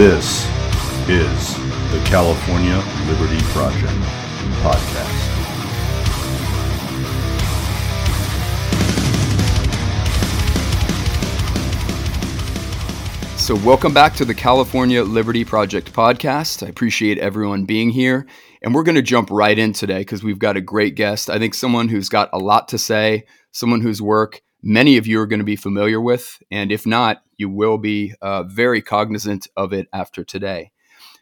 This is the California Liberty Project podcast. So, welcome back to the California Liberty Project podcast. I appreciate everyone being here. And we're going to jump right in today because we've got a great guest. I think someone who's got a lot to say, someone whose work many of you are going to be familiar with. And if not, you will be uh, very cognizant of it after today.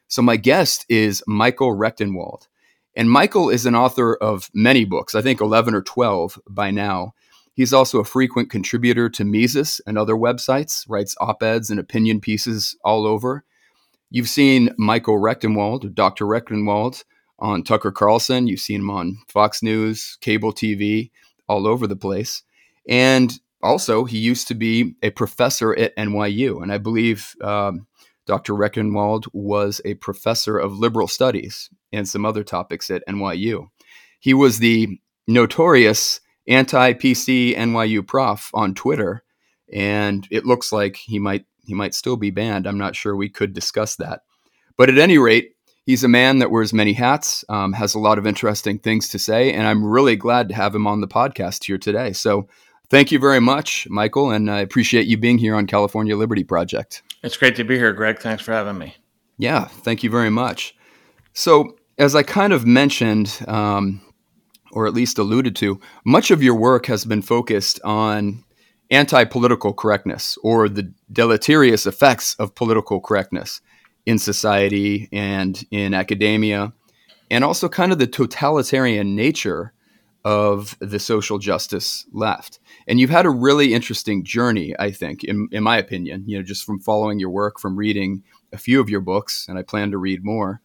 So, my guest is Michael Rectenwald. And Michael is an author of many books, I think 11 or 12 by now. He's also a frequent contributor to Mises and other websites, writes op eds and opinion pieces all over. You've seen Michael Rectenwald, Dr. Rectenwald, on Tucker Carlson. You've seen him on Fox News, cable TV, all over the place. And also, he used to be a professor at NYU. And I believe um, Dr. Rectenwald was a professor of liberal studies and some other topics at NYU. He was the notorious anti PC NYU prof on Twitter, and it looks like he might he might still be banned. I'm not sure. We could discuss that, but at any rate, he's a man that wears many hats, um, has a lot of interesting things to say, and I'm really glad to have him on the podcast here today. So. Thank you very much, Michael, and I appreciate you being here on California Liberty Project. It's great to be here, Greg. Thanks for having me. Yeah, thank you very much. So, as I kind of mentioned, um, or at least alluded to, much of your work has been focused on anti political correctness or the deleterious effects of political correctness in society and in academia, and also kind of the totalitarian nature of the social justice left. And you've had a really interesting journey, I think, in, in my opinion, you know, just from following your work, from reading a few of your books, and I plan to read more.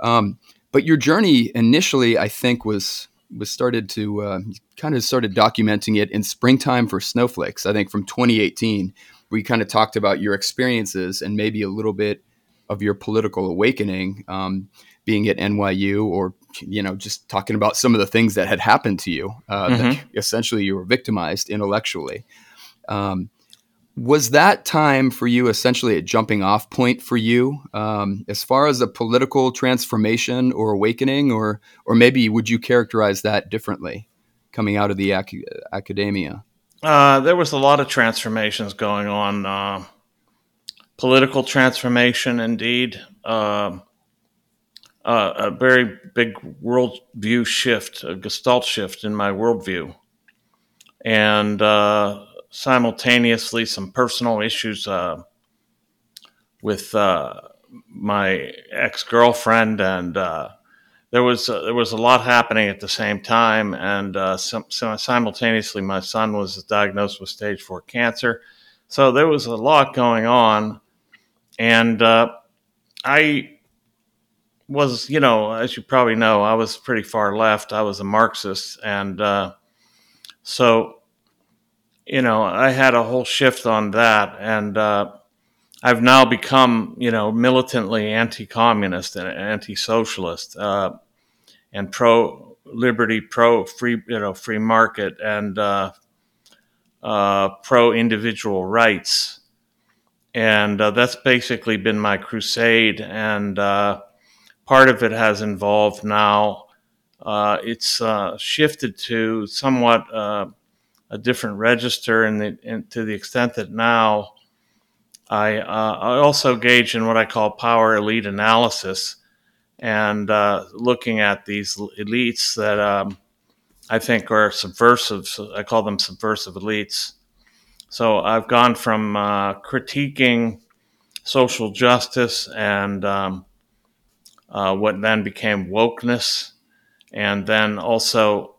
Um, but your journey initially, I think, was was started to uh, kind of started documenting it in springtime for snowflakes i think from 2018 we kind of talked about your experiences and maybe a little bit of your political awakening um, being at nyu or you know just talking about some of the things that had happened to you uh, mm-hmm. that essentially you were victimized intellectually. Um, was that time for you essentially a jumping off point for you um, as far as a political transformation or awakening or or maybe would you characterize that differently coming out of the ac- academia? Uh, there was a lot of transformations going on uh, political transformation indeed. Uh, uh a very big worldview shift a gestalt shift in my worldview. And uh, simultaneously some personal issues uh, with uh, my ex girlfriend, and uh, there was uh, there was a lot happening at the same time. And simultaneously, my son was diagnosed with stage four cancer, so there was a lot going on, and I was, you know, as you probably know, I was pretty far left. I was a Marxist, and so you know, I had a whole shift on that, and uh, I've now become, you know, militantly anti-communist and anti-socialist, uh, and pro-liberty, pro-free, you know, free market, and uh, uh pro-individual rights, and uh, that's basically been my crusade, and uh, part of it has involved now. it's shifted to somewhat a different register, and, to the extent that now I, uh, I also engage in what I call power elite analysis and uh, looking at these elites that um, I think are subversive. I call them subversive elites. So I've gone from uh, critiquing social justice and um, uh, what then became wokeness, and then also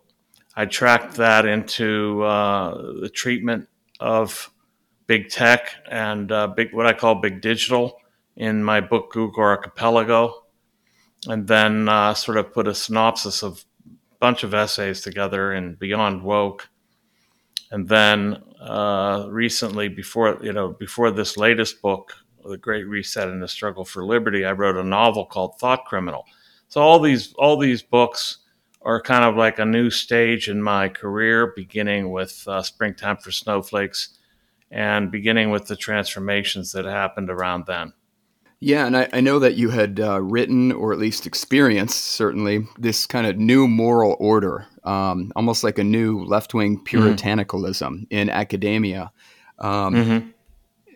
I tracked that into uh, the treatment of big tech and uh, big what I call big digital in my book Google Archipelago, and then uh, sort of put a synopsis of a bunch of essays together in Beyond Woke, and then uh, recently, before you know, before this latest book, The Great Reset and the Struggle for Liberty, I wrote a novel called Thought Criminal. So all these all these books are kind of like a new stage in my career, beginning with uh, Springtime for Snowflakes and beginning with the transformations that happened around then. Yeah, and I, I know that you had uh, written or at least experienced certainly this kind of new moral order, um, almost like a new left wing mm-hmm. puritanicalism mm-hmm. in academia. Um, mm-hmm.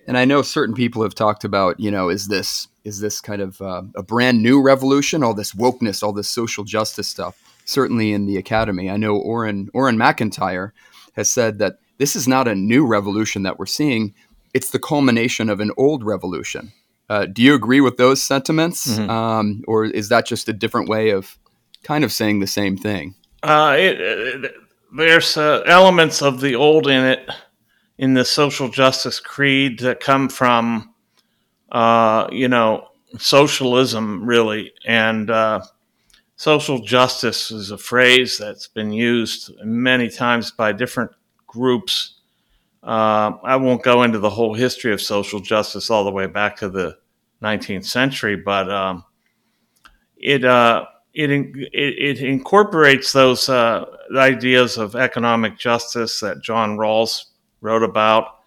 And I know certain people have talked about, you know, is this is this kind of uh, a brand new revolution? All this wokeness, all this social justice stuff. Certainly in the academy, I know Auron Auron MacIntyre has said that this is not a new revolution that we're seeing; it's the culmination of an old revolution uh, do you agree with those sentiments, mm-hmm. um, or is that just a different way of kind of saying the same thing? Uh, it, it, there's uh, elements of the old in it, in the social justice creed that come from, uh, you know, socialism, really, and uh, social justice is a phrase that's been used many times by different groups. Uh, I won't go into the whole history of social justice all the way back to the 19th century, but um, it, uh, it, it, it incorporates those uh, ideas of economic justice that John Rawls wrote about,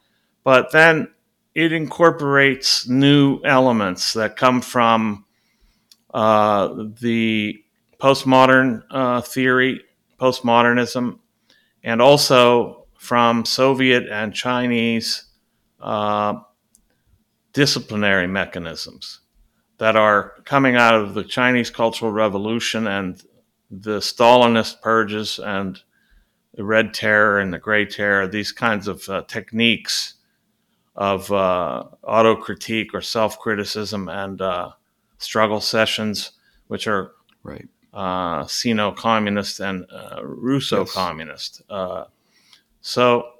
but then it incorporates new elements that come from uh, the postmodern uh, theory, postmodernism, and also from Soviet and Chinese uh, disciplinary mechanisms that are coming out of the Chinese Cultural Revolution and the Stalinist purges and the Red Terror and the Gray Terror, these kinds of uh, techniques of uh, autocritique or self criticism and uh, struggle sessions, which are right. Uh, Sino communist and uh, Russo communist. Yes. Uh, so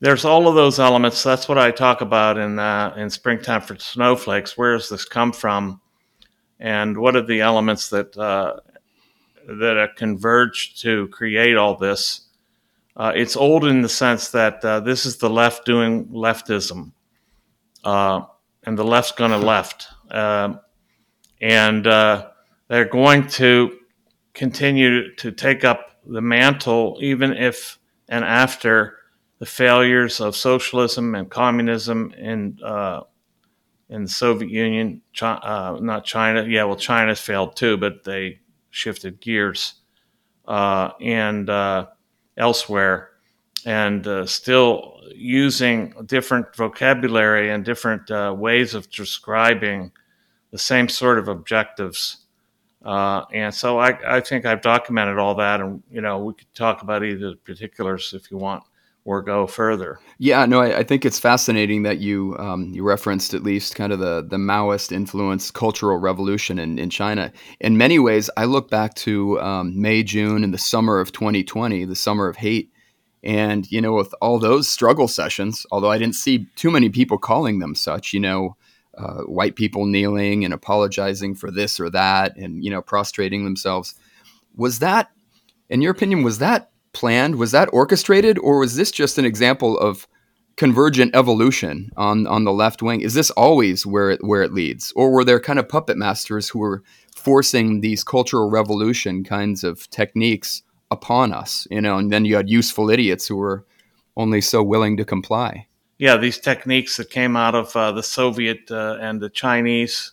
there's all of those elements. That's what I talk about in uh, in springtime for snowflakes. Where does this come from, and what are the elements that uh, that converge to create all this? Uh, it's old in the sense that uh, this is the left doing leftism, uh, and the left's going to left, um, and uh, they're going to continue to take up the mantle, even if and after the failures of socialism and communism in uh, in the Soviet Union, uh, not China. Yeah, well, China's failed too, but they shifted gears. Uh, and uh, elsewhere, and uh, still using different vocabulary and different uh, ways of describing the same sort of objectives. and so I, I think I've documented all that, and you know we could talk about either particulars if you want or go further. Yeah, no, I, I think it's fascinating that you um, you referenced at least kind of the the Maoist influenced cultural revolution in, in China. In many ways, I look back to um, May, June, and the summer of 2020, the summer of hate, and you know, with all those struggle sessions, although I didn't see too many people calling them such, you know. Uh, white people kneeling and apologizing for this or that and you know prostrating themselves was that in your opinion was that planned? Was that orchestrated, or was this just an example of convergent evolution on on the left wing? Is this always where it, where it leads, or were there kind of puppet masters who were forcing these cultural revolution kinds of techniques upon us? You know, and then you had useful idiots who were only so willing to comply. Yeah, these techniques that came out of uh, the Soviet uh, and the Chinese.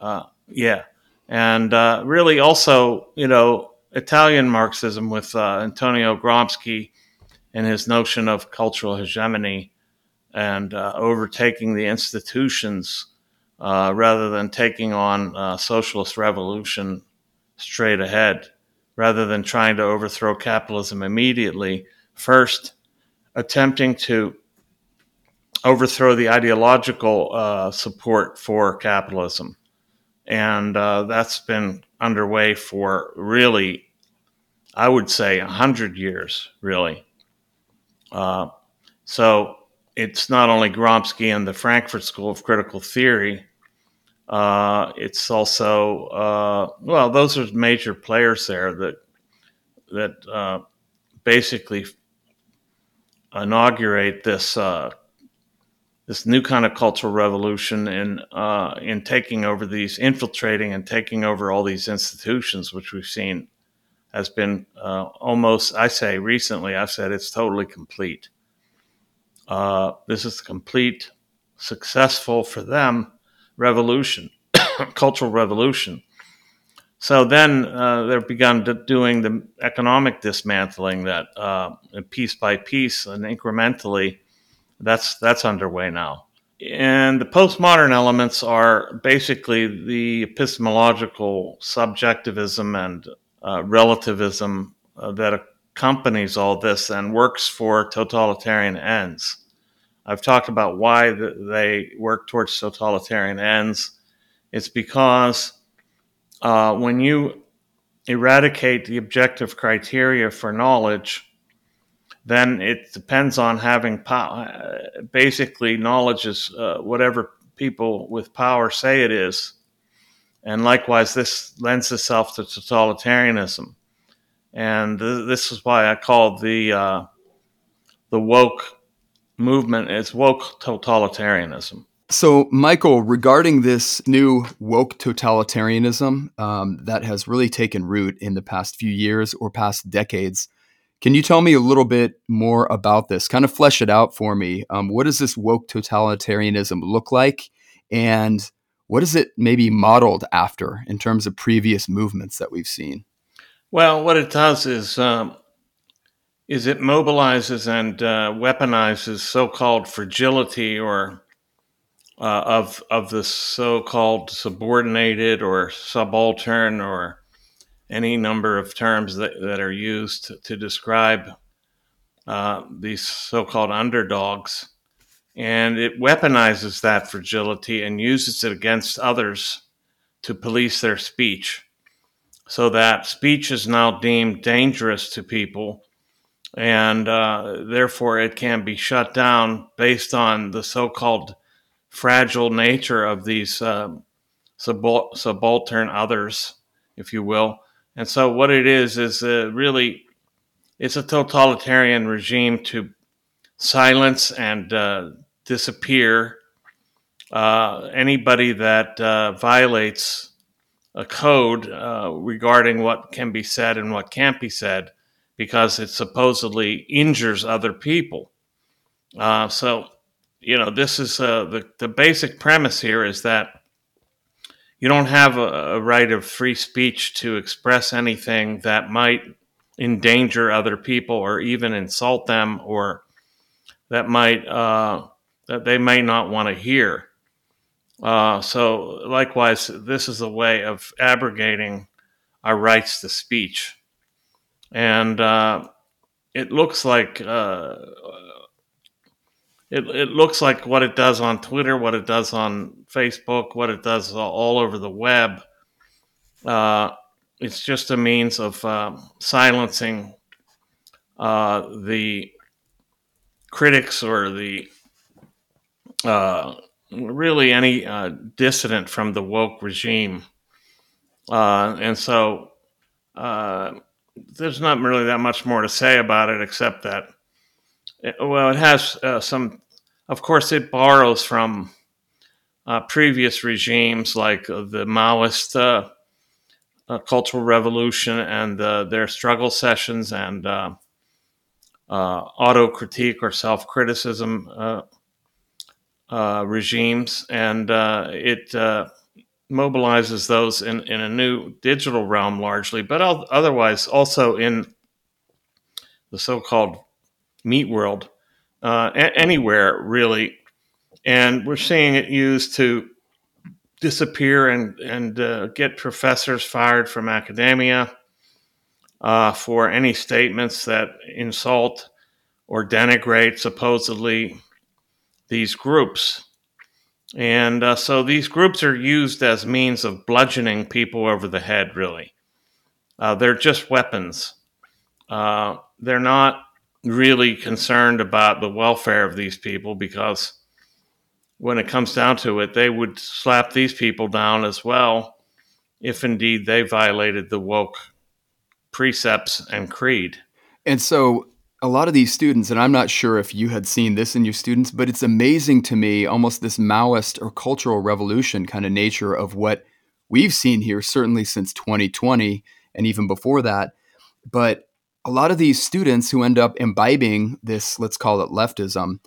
Uh, yeah, and uh, really also, you know, Italian Marxism with uh, Antonio Gramsci and his notion of cultural hegemony and uh, overtaking the institutions uh, rather than taking on uh, socialist revolution straight ahead, rather than trying to overthrow capitalism immediately. First, attempting to overthrow the ideological uh, support for capitalism. And uh, that's been underway for really, I would say, 100 years, really. Uh, so it's not only Gramsci and the Frankfurt School of Critical Theory, uh, it's also, uh, well, those are major players there that, that uh, basically inaugurate this uh, this new kind of cultural revolution in uh, in taking over these, infiltrating and taking over all these institutions, which we've seen has been uh, almost. I say recently, I've said it's totally complete. Uh, this is a complete, successful for them, revolution, cultural revolution. So then uh, they've begun doing the economic dismantling that uh, piece by piece and incrementally. That's that's underway now. And the postmodern elements are basically the epistemological subjectivism and uh, relativism uh, that accompanies all this and works for totalitarian ends. I've talked about why they work towards totalitarian ends. It's because uh, when you eradicate the objective criteria for knowledge, then it depends on having power. Basically, knowledge is uh, whatever people with power say it is. And likewise, this lends itself to totalitarianism. And th- this is why I call the uh, the woke movement is woke totalitarianism. So, Michael, regarding this new woke totalitarianism um, that has really taken root in the past few years or past decades, can you tell me a little bit more about this? Kind of flesh it out for me. Um, what does this woke totalitarianism look like? And what is it maybe modeled after in terms of previous movements that we've seen? Well, what it does is um, is it mobilizes and uh, weaponizes so-called fragility or uh, of of the so-called subordinated or subaltern or any number of terms that, that are used to, to describe uh, these so called underdogs. And it weaponizes that fragility and uses it against others to police their speech. So that speech is now deemed dangerous to people, and uh, therefore it can be shut down based on the so called fragile nature of these uh, subaltern others, if you will, and so, what it is is really it's a totalitarian regime to silence and uh, disappear uh, anybody that uh, violates a code uh, regarding what can be said and what can't be said because it supposedly injures other people. Uh, so, you know, this is the, the basic premise here is that you don't have a, a, right of free speech to express anything that might endanger other people or even insult them or that might uh, that they may not want to hear. Uh, so likewise, this is a way of abrogating our rights to speech, and uh, it looks like uh, it, it looks like what it does on Twitter, what it does on Facebook, what it does all over the web. Uh, it's just a means of uh, silencing uh, the critics or the uh, really any uh, dissident from the woke regime. Uh, and so there's not really that much more to say about it except that well, it has some of course, it borrows from uh, previous regimes like uh, the Maoist uh, uh, Cultural Revolution and their struggle sessions and uh, auto critique or self criticism regimes. And it mobilizes those in, in a new digital realm largely, but otherwise also in the so called meat world uh, a- anywhere really, and we're seeing it used to disappear and and uh, get professors fired from academia uh, for any statements that insult or denigrate supposedly these groups. And uh, so these groups are used as means of bludgeoning people over the head, really. Uh, they're just weapons. Uh, they're not really concerned about the welfare of these people because when it comes down to it, they would slap these people down as well if indeed they violated the woke precepts and creed. And so a lot of these students, and I'm not sure if you had seen this in your students, but it's amazing to me almost this Maoist or cultural revolution kind of nature of what we've seen here, certainly since 2020 and even before that. But a lot of these students who end up imbibing this, let's call it leftism,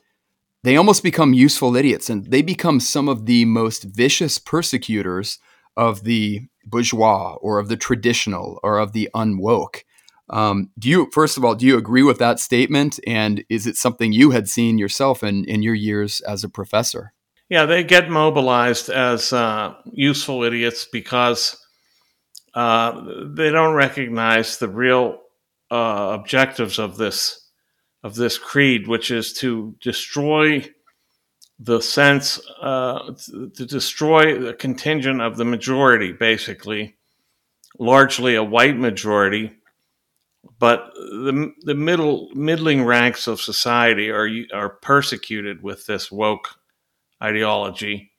they almost become useful idiots and they become some of the most vicious persecutors of the bourgeois or of the traditional or of the unwoke. Um, do you, first of all, do you agree with that statement? And is it something you had seen yourself in, in your years as a professor? Yeah, they get mobilized as uh, useful idiots because uh, they don't recognize the real uh, objectives of this of this creed, which is to destroy the sense, uh, to destroy the contingent of the majority, basically, largely a white majority, but the the middle middling ranks of society are are persecuted with this woke ideology,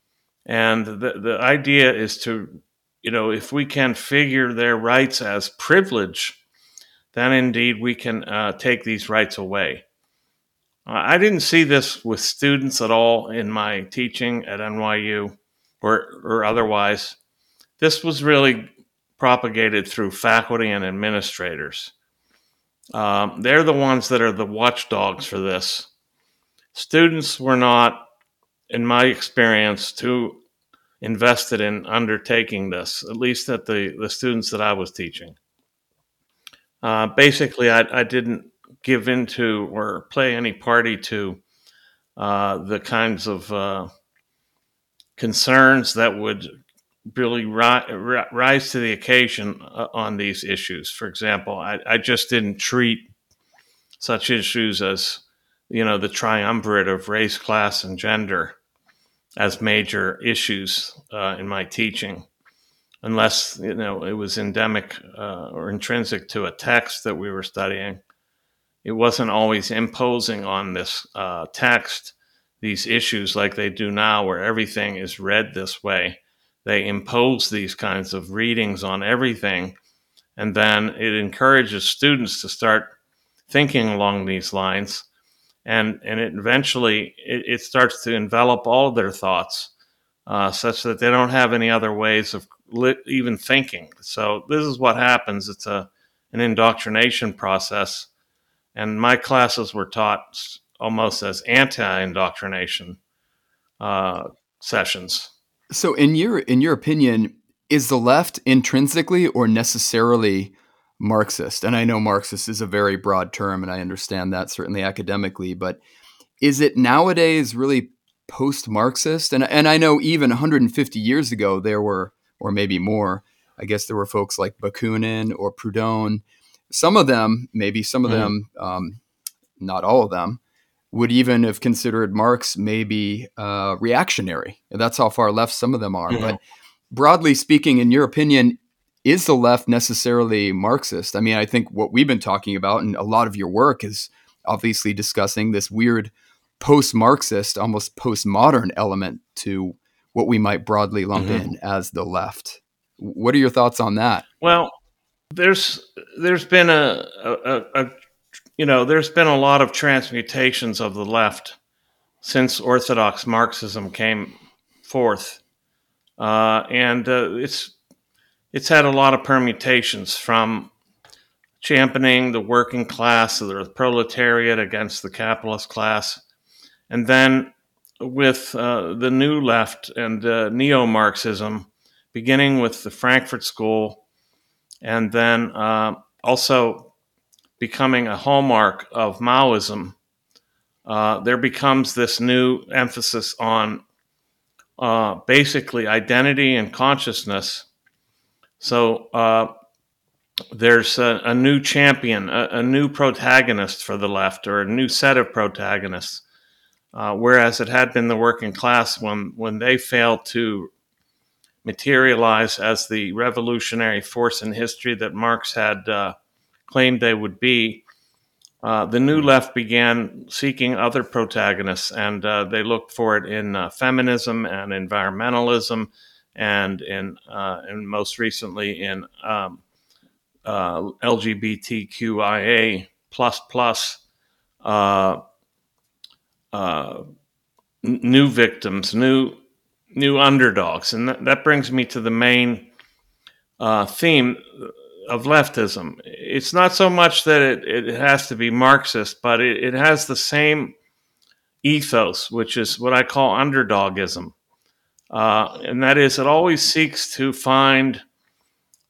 and the the idea is to, you know, if we can figure their rights as privilege then indeed we can uh, take these rights away. Uh, I didn't see this with students at all in my teaching at NYU or, or otherwise. This was really propagated through faculty and administrators. Um, they're the ones that are the watchdogs for this. Students were not, in my experience, too invested in undertaking this, at least at the, the students that I was teaching. Uh, basically, I, I, didn't give into or play any party to uh, the kinds of uh, concerns that would really ri- rise to the occasion uh, on these issues. For example, I, I, just didn't treat such issues as, you know, the triumvirate of race, class, and gender as major issues uh, in my teaching unless you know it was endemic uh, or intrinsic to a text that we were studying. It wasn't always imposing on this uh, text these issues like they do now, where everything is read this way. They impose these kinds of readings on everything, and then it encourages students to start thinking along these lines, and and it eventually it, it starts to envelop all of their thoughts, uh, such that they don't have any other ways of even thinking. So this is what happens. It's a an indoctrination process, and my classes were taught almost as anti-indoctrination uh, sessions. So, in your in your opinion, is the left intrinsically or necessarily Marxist? And I know Marxist is a very broad term, and I understand that certainly academically, but is it nowadays really post-Marxist? And and I know even 150 years ago there were or maybe more. I guess there were folks like Bakunin or Proudhon. Some of them, maybe some of mm-hmm. them, um, not all of them, would even have considered Marx maybe uh, reactionary. That's how far left some of them are. Mm-hmm. But broadly speaking, in your opinion, is the left necessarily Marxist? I mean, I think what we've been talking about, and a lot of your work is obviously discussing this weird post Marxist, almost postmodern element to what we might broadly lump mm-hmm. in as the left. What are your thoughts on that? Well, there's there's been a, a, a you know there's been a lot of transmutations of the left since Orthodox Marxism came forth, uh, and uh, it's it's had a lot of permutations from championing the working class or the proletariat against the capitalist class, and then with uh, the new left and uh, neo Marxism, beginning with the Frankfurt School, and then uh, also becoming a hallmark of Maoism, uh, there becomes this new emphasis on uh, basically identity and consciousness. So uh, there's a, a, new champion, a, a new protagonist for the left, or a new set of protagonists uh, whereas it had been the working class when, when they failed to materialize as the revolutionary force in history that Marx had uh, claimed they would be. Uh, the new left began seeking other protagonists, and uh, they looked for it in uh, feminism and environmentalism, and in and most recently in um, LGBTQIA plus plus uh, new victims, new new underdogs, and that, that brings me to the main uh, theme of leftism. It's not so much that it, it has to be Marxist, but it, it has the same ethos, which is what I call underdogism. Uh, and that is, it always seeks to find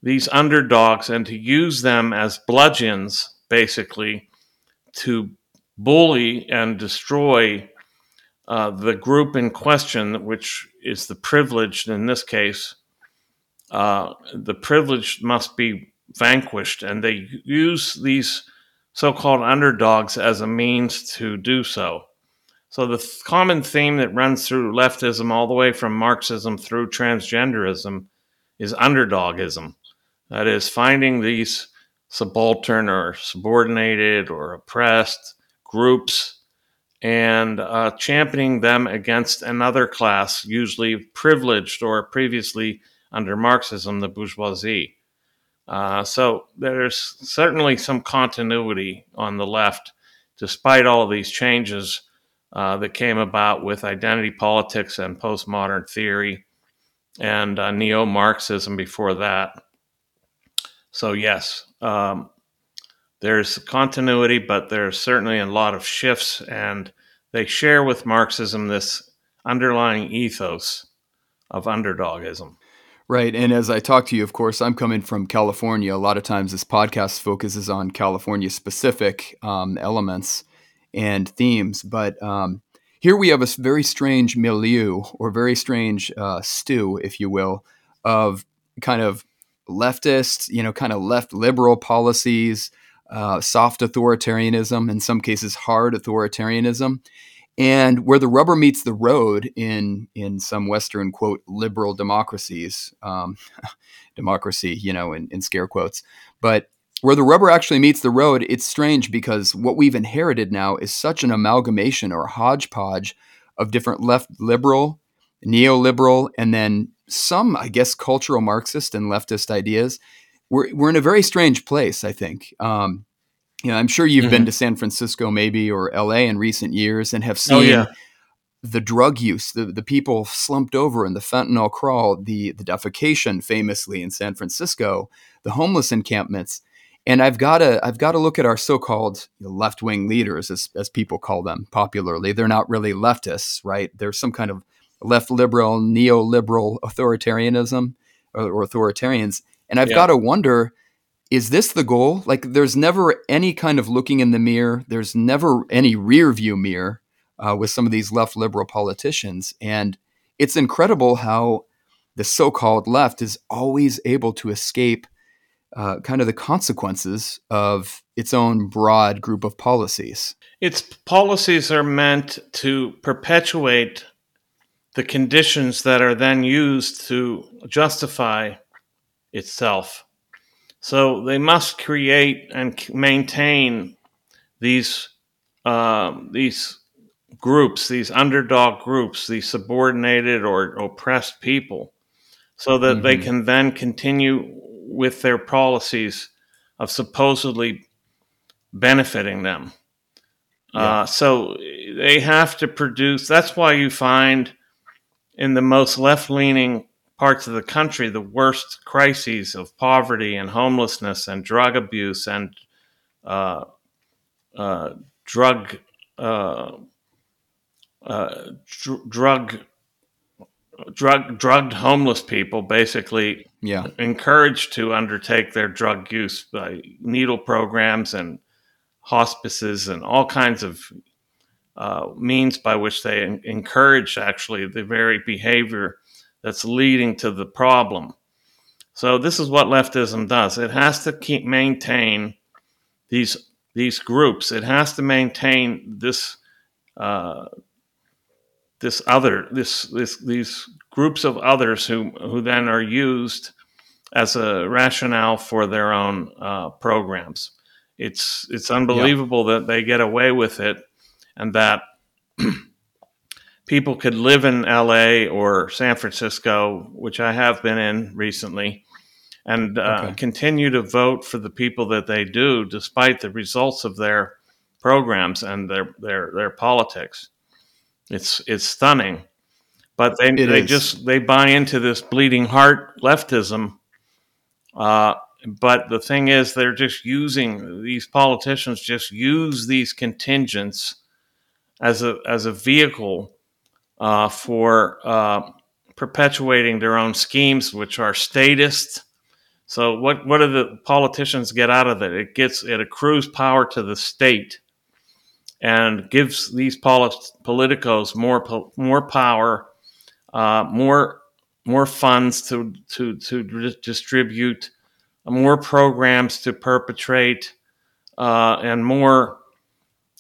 these underdogs and to use them as bludgeons, basically, to bully and destroy uh, the group in question, which is the privileged in this case. Uh, the privileged must be vanquished, and they use these so called underdogs as a means to do so. So, the th- common theme that runs through leftism all the way from Marxism through transgenderism is underdogism. That is, finding these subaltern or subordinated or oppressed groups and uh, championing them against another class, usually privileged or previously under Marxism, the bourgeoisie. Uh, so there's certainly some continuity on the left, despite all these changes uh, that came about with identity politics and postmodern theory and uh, neo Marxism before that. So, yes, um, there's continuity, but there's certainly a lot of shifts, and they share with Marxism this underlying ethos of underdogism. Right. And as I talk to you, of course, I'm coming from California. A lot of times this podcast focuses on California specific um, elements and themes. But um, here we have a very strange milieu or very strange uh, stew, if you will, of kind of leftist, you know, kind of left liberal policies, uh, soft authoritarianism, in some cases, hard authoritarianism and where the rubber meets the road in in some Western quote liberal democracies, um, democracy, you know, in, in scare quotes, but where the rubber actually meets the road, it's strange because what we've inherited now is such an amalgamation or hodgepodge of different left liberal, neoliberal, and then some, I guess, cultural Marxist and leftist ideas. We're, we're in a very strange place, I think. Um, you know, I'm sure you've mm-hmm. been to San Francisco maybe or LA in recent years and have oh, seen oh, yeah. the drug use, the, the people slumped over in the fentanyl crawl, the, the defecation famously in San Francisco, the homeless encampments. And I've got to I've got to look at our so-called left wing leaders, as, as people call them popularly. They're not really leftists, right? There's some kind of left liberal, neoliberal authoritarianism or, or authoritarians. And I've yeah. got to wonder is this the goal? Like, there's never any kind of looking in the mirror. There's never any rear view mirror uh, with some of these left liberal politicians. And it's incredible how the so called left is always able to escape uh, kind of the consequences of its own broad group of policies. Its policies are meant to perpetuate the conditions that are then used to justify itself. So they must create and maintain these uh, these groups, these underdog groups, these subordinated or oppressed people, so that mm-hmm. they can then continue with their policies of supposedly benefiting them. Yeah. Uh, so they have to produce. That's why you find in the most left leaning parts of the country the worst crises of poverty and homelessness and drug abuse and uh, uh, drug uh, uh dr- drug drug drugged homeless people basically yeah. encouraged to undertake their drug use by needle programs and hospices and all kinds of uh, means by which they encourage actually the very behavior that's leading to the problem. So this is what leftism does. It has to keep maintain these these groups. It has to maintain this uh, this other this this these groups of others who who then are used as a rationale for their own uh, programs. It's it's unbelievable yeah. that they get away with it, and that people could live in LA or San Francisco, which I have been in recently, and uh, okay. continue to vote for the people that they do, despite the results of their programs and their their their politics. It's it's stunning, but they it they is. just they buy into this bleeding heart leftism. Uh, but the thing is, they're just using these politicians just use these contingents as a as a vehicle uh, for uh, perpetuating their own schemes, which are statist. So what what do the politicians get out of it? It gets it accrues power to the state and gives these polit- politicos more po- more power, uh, more more funds to to to distribute, more programs to perpetrate, uh, and more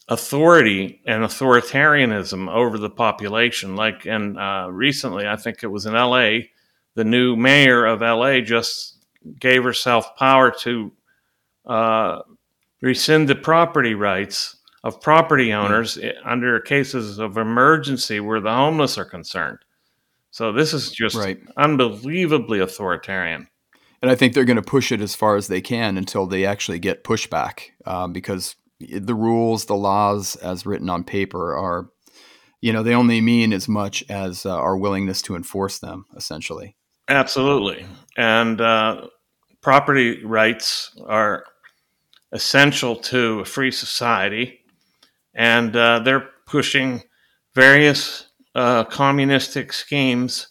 authority and authoritarianism over the population. Like, and uh, recently, I think it was in L.A., the new mayor of L.A. just gave herself power to uh, rescind the property rights of property hmm. owners mm. under cases of emergency where the homeless are concerned. So this is just right. unbelievably authoritarian. And I think they're going to push it as far as they can until they actually get pushback, um, because the rules, the laws, as written on paper, are, you know, they only mean as much as uh, our willingness to enforce them, essentially. Absolutely, and uh, property rights are essential to a free society and uh, they're pushing various uh, communistic schemes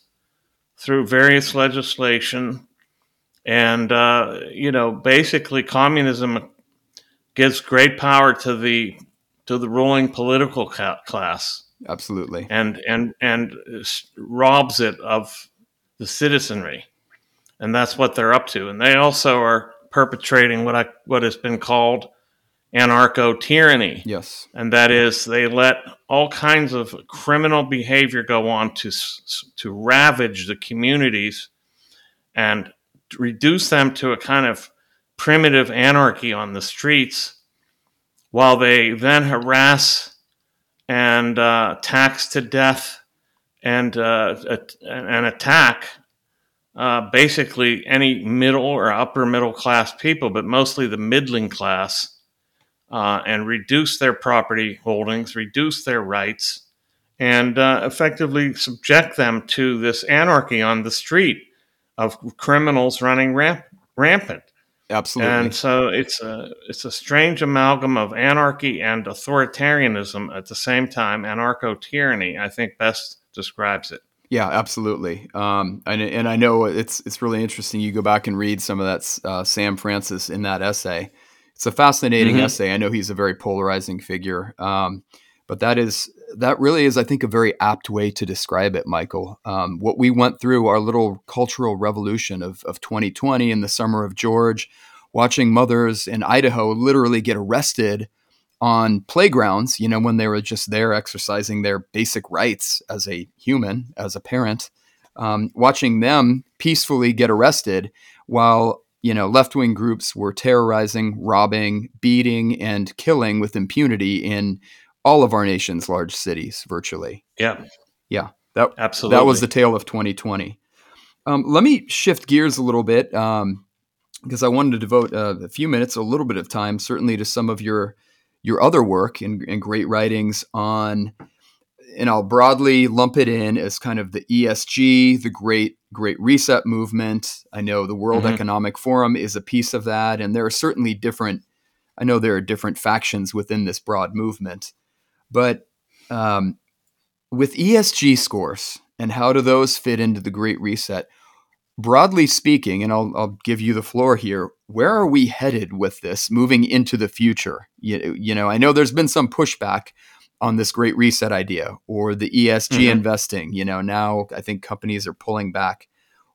through various legislation. And, uh, you know, basically communism gives great power to the to the ruling political ca- class. Absolutely. And, and, and robs it of the citizenry. And that's what they're up to. And they also are perpetrating what I, what has been called anarcho tyranny. Yes. And that is they let all kinds of criminal behavior go on to, to ravage the communities and reduce them to a kind of primitive anarchy on the streets while they then harass and uh, tax to death and, uh, and attack uh, basically any middle or upper middle class people, but mostly the middling class uh, and reduce their property holdings, reduce their rights, and uh, effectively subject them to this anarchy on the street of criminals running ramp- rampant. Absolutely. And so it's a it's a strange amalgam of anarchy and authoritarianism at the same time. Anarcho tyranny, I think, best describes it. Yeah, absolutely. Um, and, and I know it's it's really interesting. You go back and read some of that uh, Sam Francis in that essay, it's a fascinating mm-hmm. essay. I know he's a very polarizing figure, um, but that is that really is, I think, a very apt way to describe it, Michael. Um, what we went through, our little cultural revolution of, of 2020 in the summer of George, watching mothers in Idaho literally get arrested on playgrounds, you know, when they were just there exercising their basic rights as a human, as a parent, um, watching them peacefully get arrested while you know, left wing groups were terrorizing, robbing, beating, and killing with impunity in all of our nation's large cities, virtually. Yeah. Yeah. That, Absolutely. That was the tale of 2020. Um, let me shift gears a little bit um, because I wanted to devote uh, a few minutes, a little bit of time, certainly to some of your your other work and, and great writings on and I'll broadly lump it in as kind of the ESG, the Great Great Reset movement. I know the World mm-hmm. Economic Forum is a piece of that, and there are certainly different. I know there are different factions within this broad movement, but um, with ESG scores and how do those fit into the Great Reset? Broadly speaking, and I'll, I'll give you the floor here. Where are we headed with this moving into the future? You, you know, I know there's been some pushback on this great reset idea or the ESG mm-hmm. investing. You know, now I think companies are pulling back.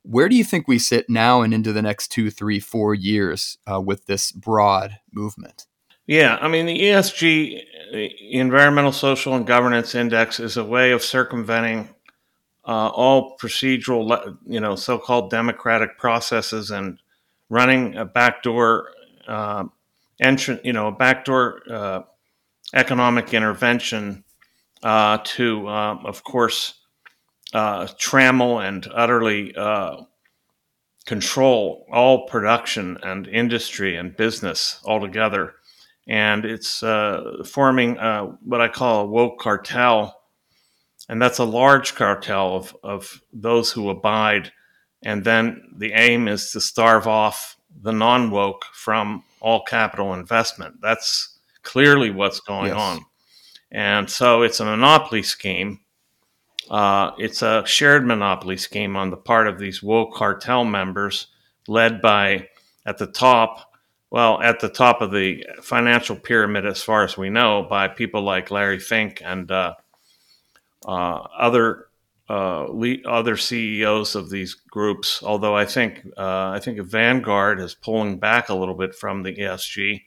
Where do you think we sit now and into the next two, three, four years uh, with this broad movement? Yeah, I mean, the ESG, the Environmental, Social, and Governance Index, is a way of circumventing uh, all procedural, you know, so-called democratic processes and running a backdoor uh, entrance, you know, a backdoor uh, economic intervention uh, to, uh, of course, uh, trammel and utterly uh, control all production and industry and business altogether. And it's uh, forming uh, what I call a woke cartel. And that's a large cartel of, of those who abide. And then the aim is to starve off the non woke from all capital investment. That's clearly what's going yes. on. And so it's a monopoly scheme. Uh, it's a shared monopoly scheme on the part of these woke cartel members, led by, at the top, well, at the top of the financial pyramid, as far as we know, by people like Larry Fink and uh, uh, other uh, other CEOs of these groups. Although I think uh, I think Vanguard is pulling back a little bit from the ESG,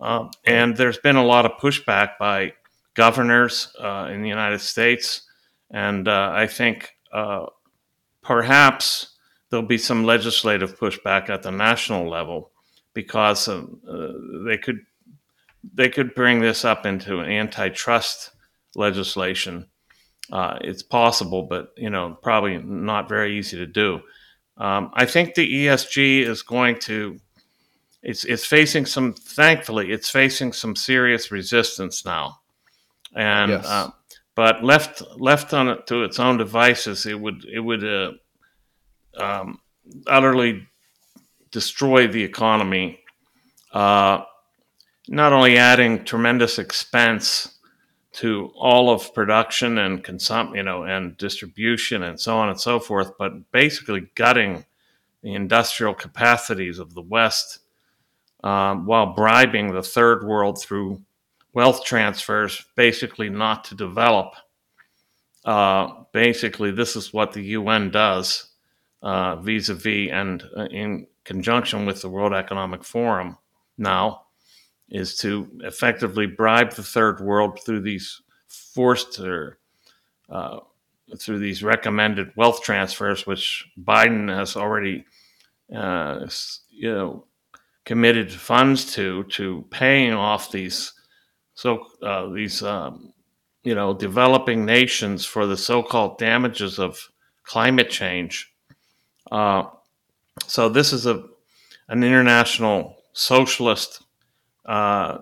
um, and there's been a lot of pushback by governors uh, in the United States, and uh, I think perhaps there'll be some legislative pushback at the national level because they could they could bring this up into antitrust legislation uh, it's possible, but you know, probably not very easy to do. Um, I think the ESG is going to. It's it's facing some. Thankfully, it's facing some serious resistance now, and yes. uh, but left left on it to its own devices, it would it would uh, um, utterly destroy the economy. Uh, not only adding tremendous expense to all of production and consumption, you know, and distribution and so on and so forth, but basically gutting the industrial capacities of the West um, while bribing the third world through wealth transfers, basically not to develop. Uh, basically, this is what the UN does vis a vis and uh, in conjunction with the World Economic Forum now is to effectively bribe the third world through these forced or uh, through these recommended wealth transfers, which Biden has already, uh, you know, committed funds to to paying off these so uh, these um, you know developing nations for the so-called damages of climate change. Uh, so this is a an international socialist uh,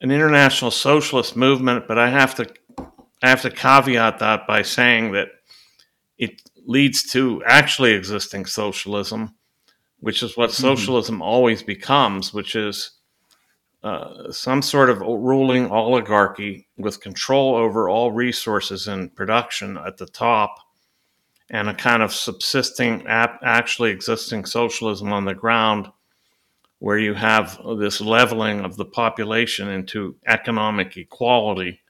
an international socialist movement, but I have to I have to caveat that by saying that it leads to actually existing socialism, which is what mm-hmm. socialism always becomes, which is uh, some sort of ruling oligarchy with control over all resources and production at the top, and a kind of subsisting, actually existing socialism on the ground where you have this leveling of the population into economic equality,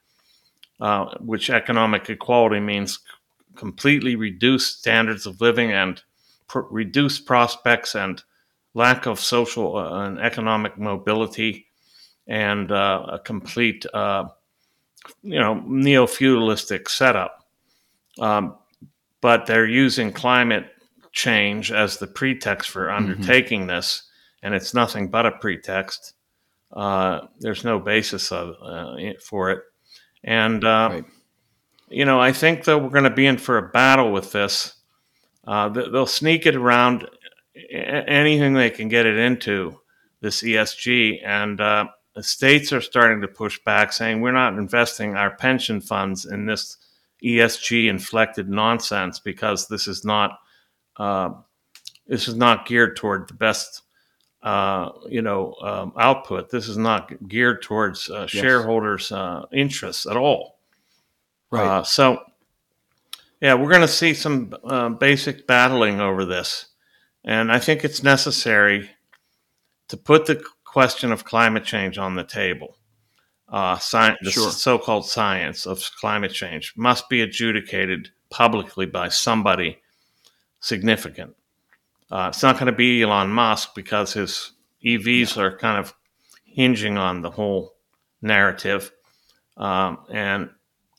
uh, which economic equality means completely reduced standards of living and pr- reduced prospects and lack of social uh, and economic mobility and uh, a complete, uh, you know, neo feudalistic setup. Um, but they're using climate change as the pretext for mm-hmm. undertaking mm-hmm. this and it's nothing but a pretext. Uh, there's no basis of, uh, for it, and uh, right. you know I think that we're going to be in for a battle with this. Uh, they'll sneak it around anything they can get it into this ESG, and uh, the states are starting to push back, saying we're not investing our pension funds in this ESG inflected nonsense because this is not uh, this is not geared toward the best uh, you know, um, output. This is not geared towards uh, yes. shareholders' uh, interests at all. Right. Uh, so, yeah, we're going to see some uh, basic battling over this, and I think it's necessary to put the question of climate change on the table. Uh, science, sure. the so-called science of climate change must be adjudicated publicly by somebody significant. Uh, it's not going to be Elon Musk because his EVs yeah. are kind of hinging on the whole narrative. Um, and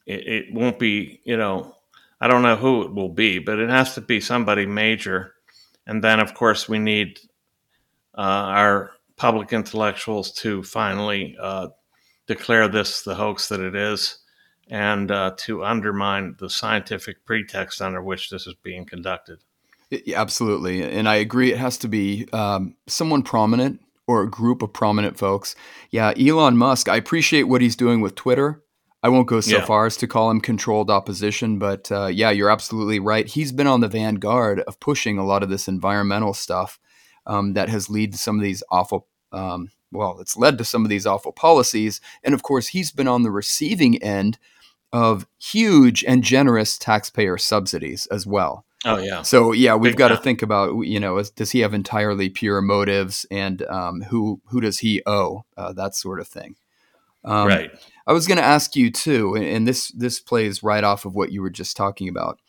it, it, won't be, you know, I don't know who it will be, but it has to be somebody major. And then, of course, we need uh, our public intellectuals to finally uh, declare this the hoax that it is and uh, to undermine the scientific pretext under which this is being conducted. Yeah, absolutely. And I agree. It has to be um, someone prominent or a group of prominent folks. Yeah, Elon Musk, I appreciate what he's doing with Twitter. I won't go so yeah. far as to call him controlled opposition, but uh, yeah, you're absolutely right. He's been on the vanguard of pushing a lot of this environmental stuff um, that has led to some of these awful um, well, it's led to some of these awful policies. And of course, he's been on the receiving end of huge and generous taxpayer subsidies as well. Oh yeah. So yeah, we've Big got to think about you know does he have entirely pure motives and um, who who does he owe uh, that sort of thing. Um, right. I was going to ask you too, and- and this this plays right off of what you were just talking about.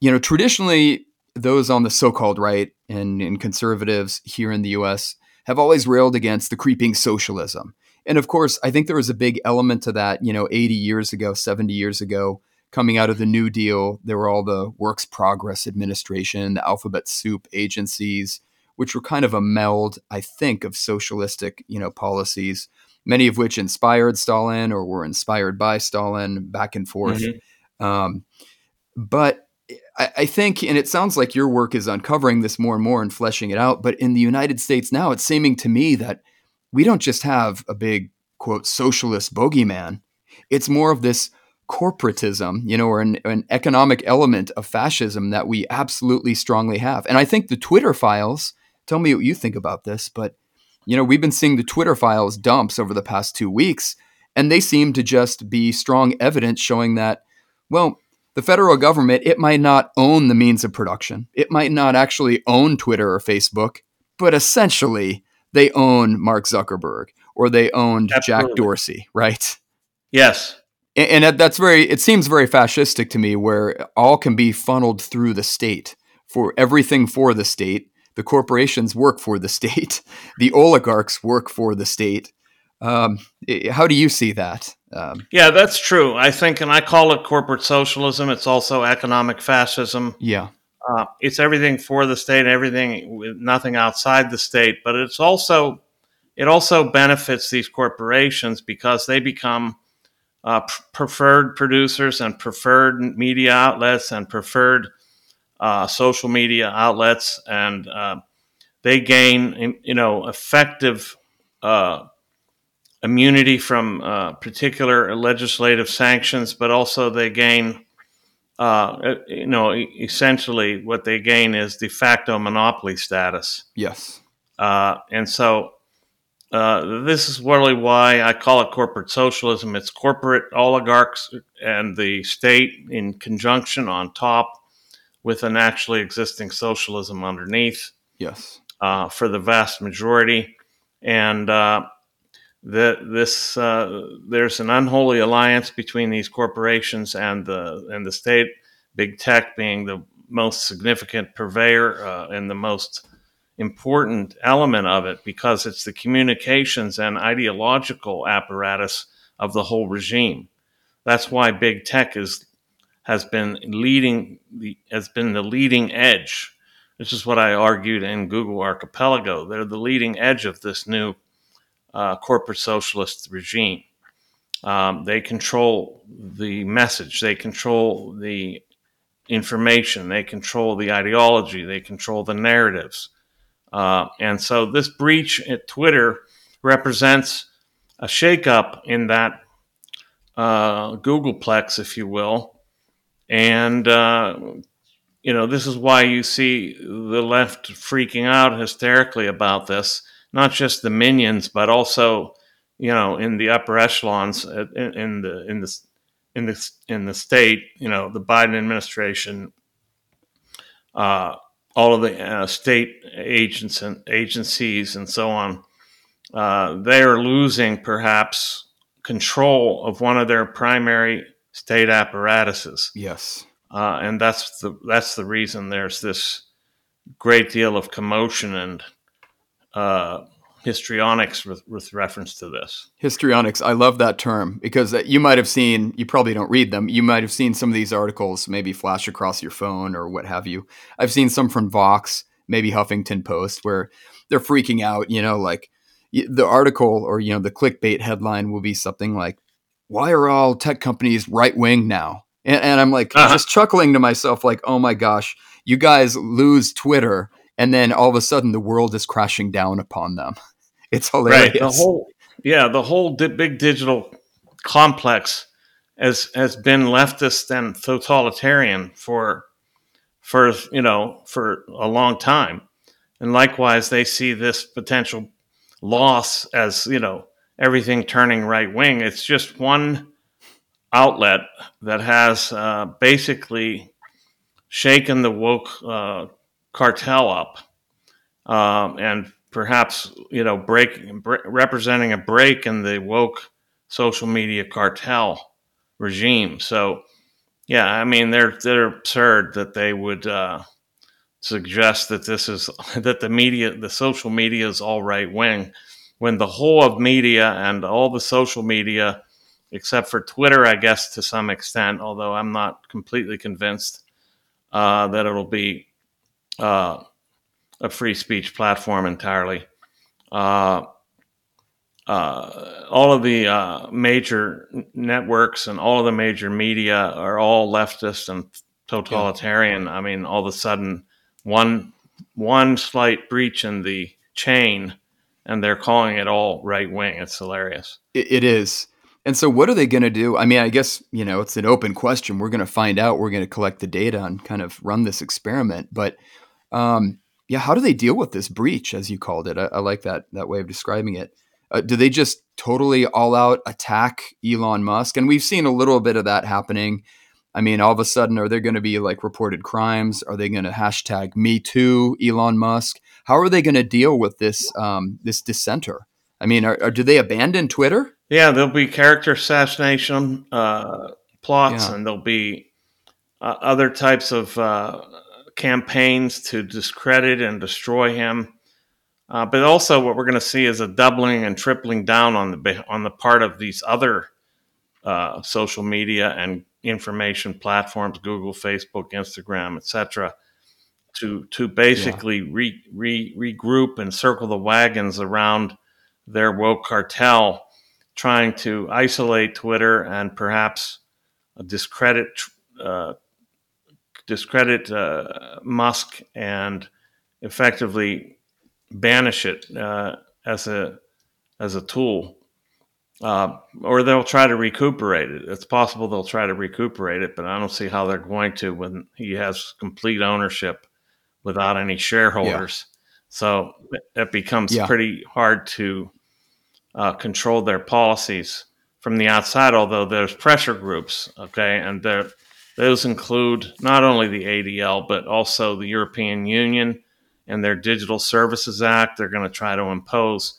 You know, traditionally, those on the so-called right and, and conservatives here in the U.S. have always railed against the creeping socialism, and of course, I think there was a big element to that. You know, 80 years ago, 70 years ago, coming out of the New Deal, there were all the Works Progress Administration, the Alphabet Soup agencies, which were kind of a meld, I think, of socialistic, you know, policies many of which inspired Stalin or were inspired by Stalin back and forth. Mhm. Um, but I, think, and it sounds like your work is uncovering this more and more and fleshing it out. But in the United States now, it's seeming to me that we don't just have a big, quote, socialist bogeyman. It's more of this corporatism, you know, or an, an economic element of fascism that we absolutely strongly have. And I think the Twitter files, tell me what you think about this, but you know, we've been seeing the Twitter files dumps over the past two weeks, and they seem to just be strong evidence showing that, well, the federal government, it might not own the means of production. It might not actually own Twitter or Facebook, but essentially they own Mark Zuckerberg or they owned Jack Dorsey, right? Yes. And, and that's very, it seems very fascistic to me where all can be funneled through the state for everything for the state. The corporations work for the state. The oligarchs work for the state. Um, how do you see that? Um, Yeah, that's true. I think, and I call it corporate socialism. It's also economic fascism. yeah, Uh, it's everything for the state, everything with nothing outside the state. But it's also it also benefits these corporations because they become uh, preferred producers and preferred media outlets and preferred uh, social media outlets, and uh, they gain you know effective. Uh, immunity from uh, particular legislative sanctions, but also they gain, uh, you know, essentially what they gain is de facto monopoly status. yes, Uh, and so uh, this is really why I call it corporate socialism. It's corporate oligarchs and the state in conjunction on top with an actually existing socialism underneath yes, uh, for the vast majority. And the, this uh, there's an unholy alliance between these corporations and the and the state, big tech being the most significant purveyor uh, and the most important element of it because it's the communications and ideological apparatus of the whole regime. That's why big tech is has been leading the has been the leading edge. This is what I argued in Google Archipelago. They're the leading edge of this new uh, corporate socialist regime. Um, they control the message, they control the information, they control the ideology, they control the narratives. Uh, and so this breach at Twitter represents a shakeup in that uh, Googleplex, if you will. And, uh, you know, this is why you see the left freaking out hysterically about this not just the minions, but also, you know, in the upper echelons uh, in, in the in the in the in the state, you know, the Biden administration, uh, all of the uh, state agents and agencies and so on, uh, they are losing perhaps control of one of their primary state apparatuses, yes, uh, and that's the that's the reason there's this great deal of commotion and uh, histrionics with, with reference to this. histrionics. I love that term because you might have seen. You probably don't read them. You might have seen some of these articles maybe flash across your phone or what have you. I've seen some from Vox, maybe Huffington Post, where they're freaking out. You know, like the article or you know the clickbait headline will be something like, "Why are all tech companies right wing now?" And, and I'm like Uh-huh. just chuckling to myself, like, "Oh my gosh, you guys lose Twitter." And then all of a sudden, the world is crashing down upon them. It's hilarious. Right. The whole yeah, the whole di- big digital complex has has been leftist and totalitarian for for you know for a long time, and likewise they see this potential loss as you know everything turning right wing. It's just one outlet that has uh, basically shaken the woke uh, cartel up, um, and perhaps you know break, representing a break in the woke social media cartel regime. So, yeah, I mean they're they're absurd that they would uh, suggest that this is that the media, the social media, is all right wing, when the whole of media and all the social media, except for Twitter, I guess to some extent, although I'm not completely convinced uh, that it'll be uh, a free speech platform entirely. Uh, uh, all of the uh, major networks and all of the major media are all leftist and totalitarian. I mean, all of a sudden, one one slight breach in the chain, and they're calling it all right wing. It's hilarious. it, it is. And so, what are they going to do? I mean, I guess you know it's an open question. We're going to find out. We're going to collect the data and kind of run this experiment. But um, yeah, how do they deal with this breach, as you called it? I, I like that that way of describing it. Uh, do they just totally all out attack Elon Musk? And we've seen a little bit of that happening. I mean, all of a sudden, are there going to be like reported crimes? Are they going to hashtag Me Too Elon Musk? How are they going to deal with this um, this dissenter? I mean, are, are, do they abandon Twitter? Yeah, there'll be character assassination uh, plots, yeah. and there'll be uh, other types of uh, campaigns to discredit and destroy him. Uh, but also, what we're going to see is a doubling and tripling down on the on the part of these other uh, social media and information platforms, Google, Facebook, Instagram, etc., to to basically yeah. re, re, regroup and circle the wagons around their woke cartel, trying to isolate Twitter and perhaps discredit uh, discredit uh, Musk and effectively banish it uh, as a as a tool, uh, or they'll try to recuperate it. It's possible they'll try to recuperate it, but I don't see how they're going to when he has complete ownership without any shareholders. Yeah. So it becomes yeah. pretty hard to uh, control their policies from the outside. Although there's pressure groups, okay, and those include not only the ADL but also the European Union and their Digital Services Act. They're going to try to impose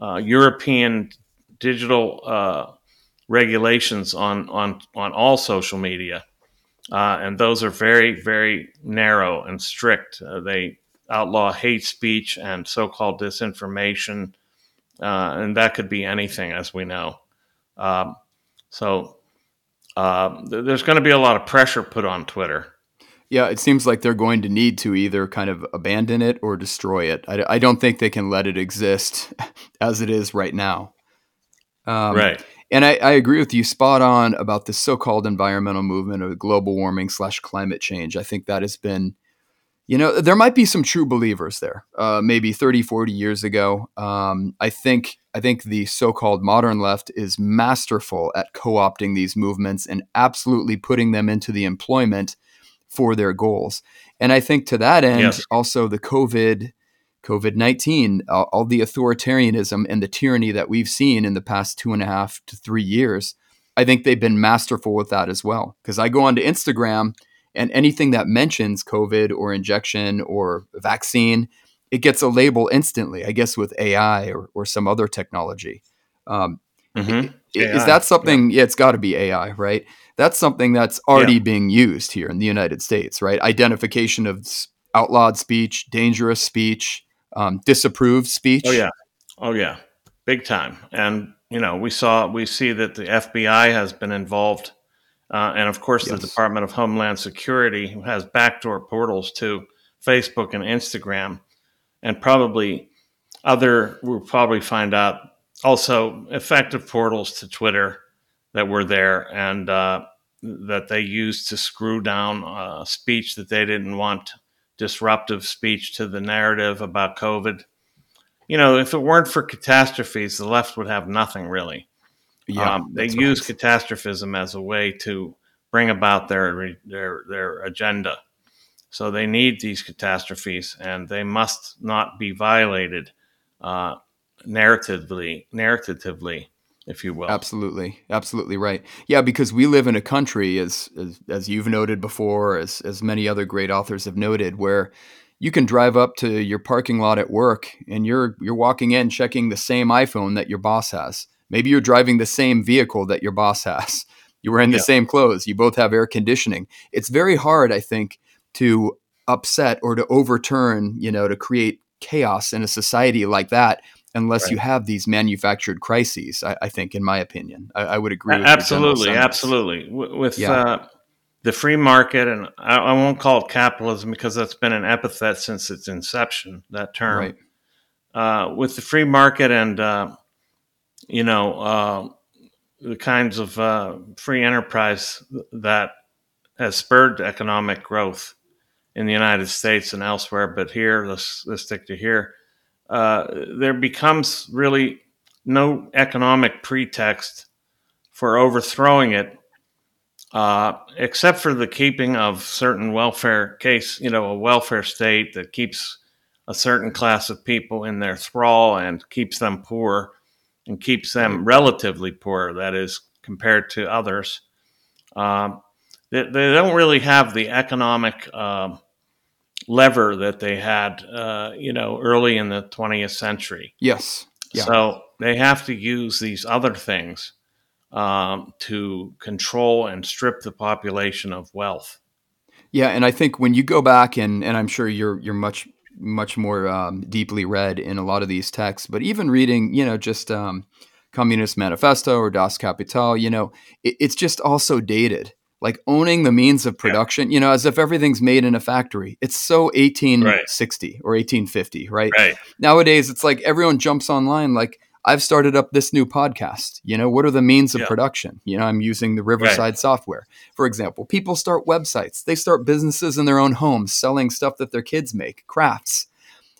uh, European digital uh, regulations on, on, on all social media. Uh, and those are very, very narrow and strict. Uh, they outlaw hate speech and so called disinformation. Uh, and that could be anything, as we know. Um, so uh, th- there's going to be a lot of pressure put on Twitter. Yeah, it seems like they're going to need to either kind of abandon it or destroy it. I, I don't think they can let it exist as it is right now. Um, right. And I, I, agree with you spot on about the so-called environmental movement of global warming slash climate change. I think that has been, you know, there might be some true believers there. Uh, maybe 30, 40 years ago. Um, I think I think the so-called modern left is masterful at co-opting these movements and absolutely putting them into the employment for their goals. And I think to that end, yes. also the COVID, COVID 19, all, all the authoritarianism and the tyranny that we've seen in the past two and a half to three years, I think they've been masterful with that as well. Because I go onto Instagram and anything that mentions COVID or injection or vaccine, it gets a label instantly, I guess, with AI or, or some other technology. Um, mm-hmm. Is that something? Yeah, yeah it's got to be AI, right? That's something that's already yeah. being used here in the United States, right? Identification of outlawed speech, dangerous speech, um, disapproved speech. Oh yeah, oh yeah, big time. And you know, we saw we see that the FBI has been involved, uh, and of course, yes. the Department of Homeland Security has backdoor portals to Facebook and Instagram, and probably other. We'll probably find out also effective portals to Twitter that were there and uh, that they used to screw down uh, speech that they didn't want, disruptive speech to the narrative about COVID. You know, if it weren't for catastrophes, the left would have nothing really. Yeah, um, they use right. catastrophism as a way to bring about their their their agenda. So they need these catastrophes, and they must not be violated. Uh, narratively, narratively, if you will. Absolutely, absolutely right. Yeah, because we live in a country, as as, as you've noted before, as as many other great authors have noted, where you can drive up to your parking lot at work and you're you're walking in checking the same iPhone that your boss has. Maybe you're driving the same vehicle that your boss has. You're wearing the yeah. same clothes. You both have air conditioning. It's very hard, I think, to upset or to overturn, you know, to create chaos in a society like that unless right. you have these manufactured crises. I, I think, in my opinion, I, I would agree. absolutely, absolutely. With yeah. uh, the free market, and I, I, won't call it capitalism because that's been an epithet since its inception. That term, right. uh, with the free market, and uh, you know uh, the kinds of uh, free enterprise that has spurred economic growth in the United States and elsewhere, but here, let's let's stick to here. Uh, there becomes really no economic pretext for overthrowing it, uh, except for the keeping of certain welfare case, you know, a welfare state that keeps a certain class of people in their thrall and keeps them poor and keeps them relatively poor, that is, compared to others. Um, they, they, don't really have the economic um, lever that they had, uh, you know, early in the 20th century. Yes. Yeah. So they have to use these other things um, to control and strip the population of wealth. Yeah, and I think when you go back and and I'm sure you're you're much much more um, deeply read in a lot of these texts, but even reading, you know, just um, Communist Manifesto or Das Kapital, you know, it, it's just also dated like owning the means of production, yeah. you know, as if everything's made in a factory. It's so 1860 right. or 1850, right? right? Nowadays, it's like everyone jumps online, like, I've started up this new podcast. You know, what are the means of yeah. production? You know, I'm using the Riverside right. software, for example. People start websites, they start businesses in their own homes selling stuff that their kids make, crafts.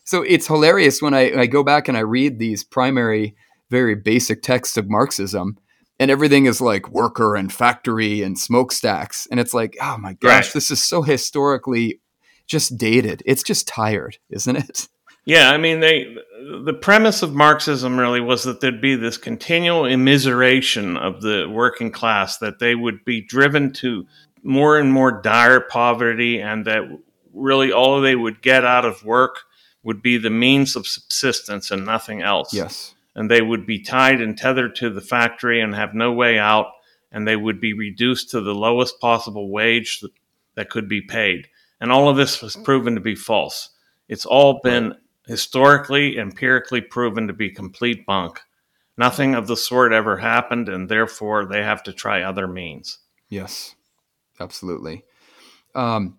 So it's hilarious when I, I go back and I read these primary, very basic texts of Marxism and everything is like worker and factory and smokestacks and it's like oh my gosh right. this is so historically just dated. It's just tired isn't it? Yeah i mean they the premise of marxism really was that there'd be this continual immiseration of the working class that they would be driven to more and more dire poverty and that really all they would get out of work would be the means of subsistence and nothing else. Yes and they would be tied and tethered to the factory and have no way out, and they would be reduced to the lowest possible wage that, that could be paid. And all of this was proven to be false. It's all been historically, empirically proven to be complete bunk. Nothing of the sort ever happened, and therefore they have to try other means. Yes, absolutely. Um,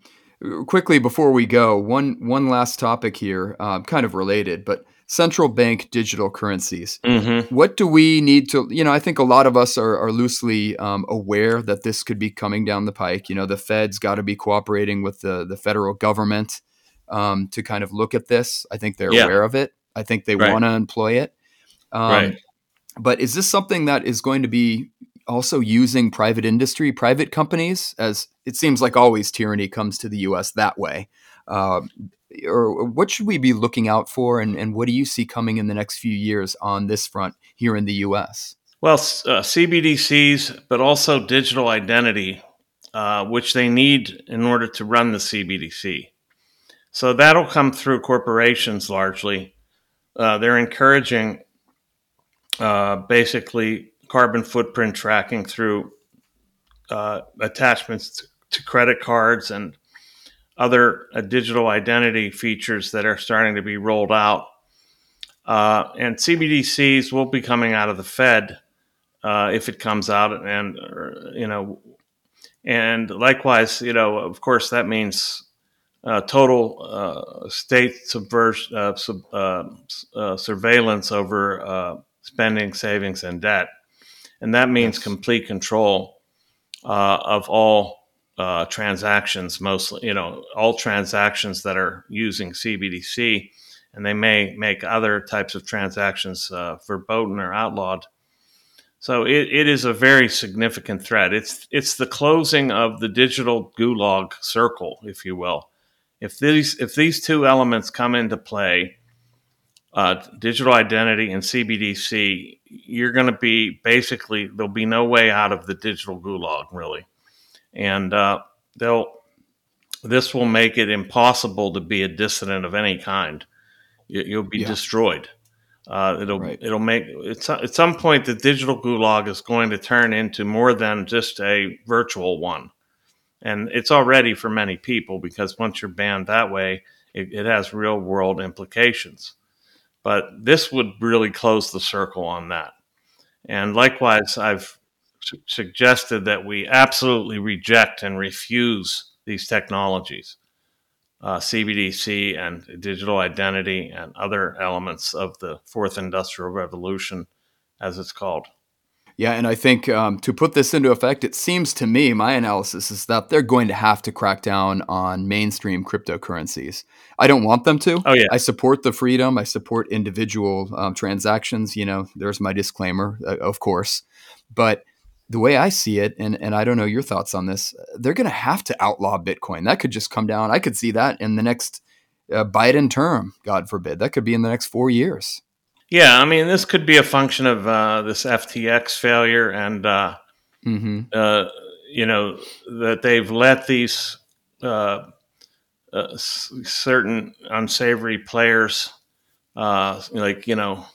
quickly before we go, one one last topic here, uh, kind of related, but central bank digital currencies. Mm-hmm. What do we need to, you know, I think a lot of us are, are loosely um, aware that this could be coming down the pike. You know, the Fed's got to be cooperating with the, the federal government um, to kind of look at this. I think they're yeah. aware of it. I think they right. want to employ it. Um, right. But is this something that is going to be also using private industry, private companies, as it seems like always tyranny comes to the U.S. that way. Uh, or what should we be looking out for, and, and what do you see coming in the next few years on this front here in the U.S.? Well, uh, CBDCs, but also digital identity, uh, which they need in order to run the CBDC. So that'll come through corporations largely. Uh, they're encouraging uh, basically carbon footprint tracking through uh, attachments to, to credit cards and other uh, digital identity features that are starting to be rolled out. Uh, and CBDCs will be coming out of the Fed uh, if it comes out, and you know, and likewise, you know, of course, that means uh, total uh, state subversion, uh, sub, surveillance over spending, savings, and debt, and that means complete control of all uh, transactions, mostly, you know, all transactions that are using CBDC, and they may make other types of transactions uh, verboten or outlawed. So it, it is a very significant threat. It's it's the closing of the digital gulag circle, if you will. If these if these two elements come into play, uh, digital identity and CBDC, you're going to be basically there'll be no way out of the digital gulag really, and uh, they'll this will make it impossible to be a dissident of any kind. You, will be yeah. destroyed. Uh, it'll right. it'll make it's at some point the digital gulag is going to turn into more than just a virtual one, and it's already for many people because once you're banned that way, it, it has real world implications. But this would really close the circle on that. And likewise, I've su- suggested that we absolutely reject and refuse these technologies, uh, CBDC and digital identity and other elements of the fourth industrial revolution, as it's called. Yeah, and I think um, to put this into effect, it seems to me, my analysis is that they're going to have to crack down on mainstream cryptocurrencies. I don't want them to. Oh, yeah. I support the freedom. I support individual um, transactions. You know, there's my disclaimer, uh, of course. But the way I see it, and, and I don't know your thoughts on this, they're going to have to outlaw Bitcoin. That could just come down. I could see that in the next uh, Biden term, God forbid. That could be in the next four years. Yeah, I mean, this could be a function of uh, this FTX failure, and uh, mm-hmm. uh, you know that they've let these uh, uh, certain unsavory players, uh, like you know,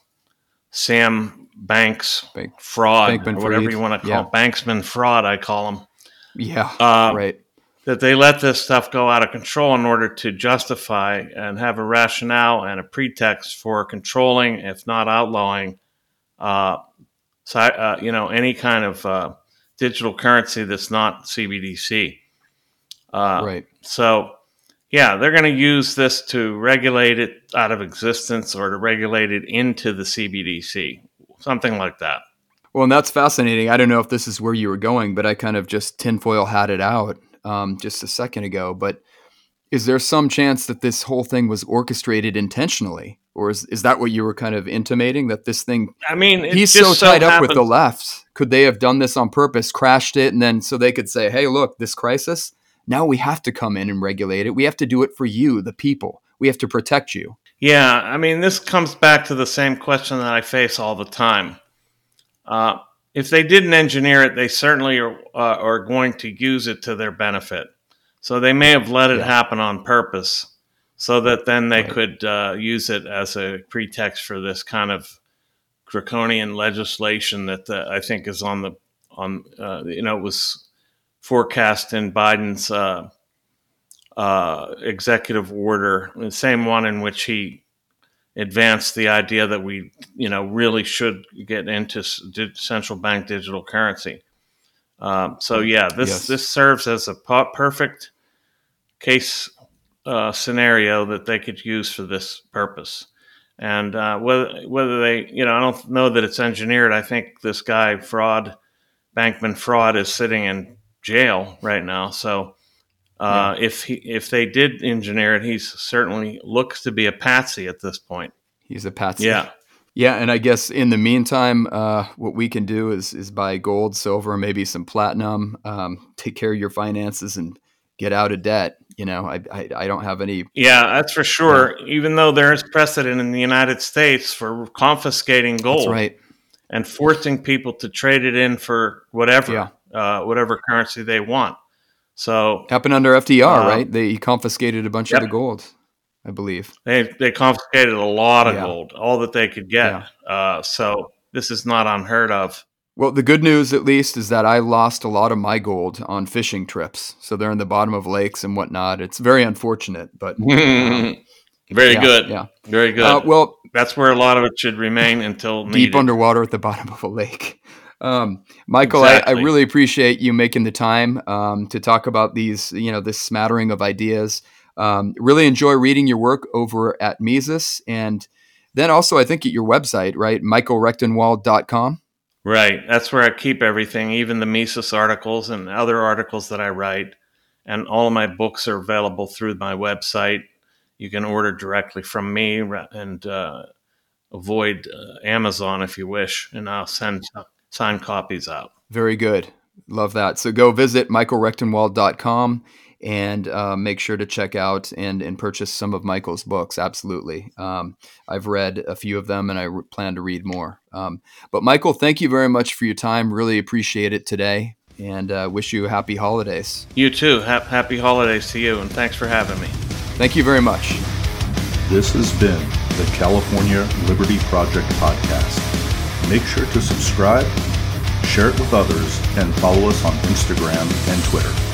Sam Banks Bank, fraud, or whatever you want to call yeah. Bankman fraud. I call him. Yeah, right that they let this stuff go out of control in order to justify and have a rationale and a pretext for controlling, if not outlawing, uh, uh, you know, any kind of uh, digital currency that's not CBDC. Uh, right. So, yeah, they're going to use this to regulate it out of existence or to regulate it into the CBDC, something like that. Well, and that's fascinating. I don't know if this is where you were going, but I kind of just tinfoil had it out um, just a second ago. But is there some chance that this whole thing was orchestrated intentionally? Or is, is that what you were kind of intimating that this thing? I mean, he's so tied so up with the left. Could they have done this on purpose, crashed it, and then so they could say, "Hey, look, this crisis. Now we have to come in and regulate it. We have to do it for you, the people. We have to protect you." Yeah, I mean, this comes back to the same question that I face all the time. Uh, if they didn't engineer it, they certainly are, uh, are going to use it to their benefit. So they may have let it yeah. happen on purpose so that then they right. could uh, use it as a pretext for this kind of draconian legislation that the, I think is on the on uh, you know it was forecast in Biden's uh, uh, executive order, the same one in which he advanced the idea that we, you know, really should get into central bank digital currency. Um, so yeah, this yes. this serves as a perfect case uh, scenario that they could use for this purpose. And uh, whether whether they, you know, I don't know that it's engineered. I think this guy fraud, Bankman fraud, is sitting in jail right now. So uh, yeah. If he if they did engineer it, he certainly looks to be a patsy at this point. He's a patsy. Yeah. Yeah, and I guess in the meantime, uh, what we can do is is buy gold, silver, maybe some platinum, um, take care of your finances, and get out of debt. You know, I I, I don't have any. Yeah, that's for sure. Yeah. Even though there is precedent in the United States for confiscating gold, that's right, and forcing people to trade it in for whatever, yeah. Uh, whatever currency they want. So happened under FDR, uh, right? They confiscated a bunch yep. of the gold, I believe. They they confiscated a lot of yeah. gold, all that they could get. Yeah. Uh, so this is not unheard of. Well, the good news, at least, is that I lost a lot of my gold on fishing trips. So they're in the bottom of lakes and whatnot. It's very unfortunate, but um, very yeah, good. Yeah, very good. Uh, well, that's where a lot of it should remain until deep needed. underwater at the bottom of a lake. Um, Michael, exactly. I, I, really appreciate you making the time um, to talk about these, you know, this smattering of ideas. Um, really enjoy reading your work over at Mises. And then also, I think at your website, right? michaelrectenwald.com. Right. That's where I keep everything, even the Mises articles and other articles that I write. And all of my books are available through my website. You can order directly from me and uh, avoid uh, Amazon if you wish, and I'll send signed copies out. Very good. Love that. So go visit michaelrectenwald.com and uh, make sure to check out and, and purchase some of Michael's books. Absolutely. Um, I've read a few of them and I re- plan to read more. Um, but, Michael, thank you very much for your time. Really appreciate it today and uh, wish you happy holidays. You too. Ha- happy holidays to you, and thanks for having me. Thank you very much. This has been the California Liberty Project podcast. Make sure to subscribe, share it with others, and follow us on Instagram and Twitter.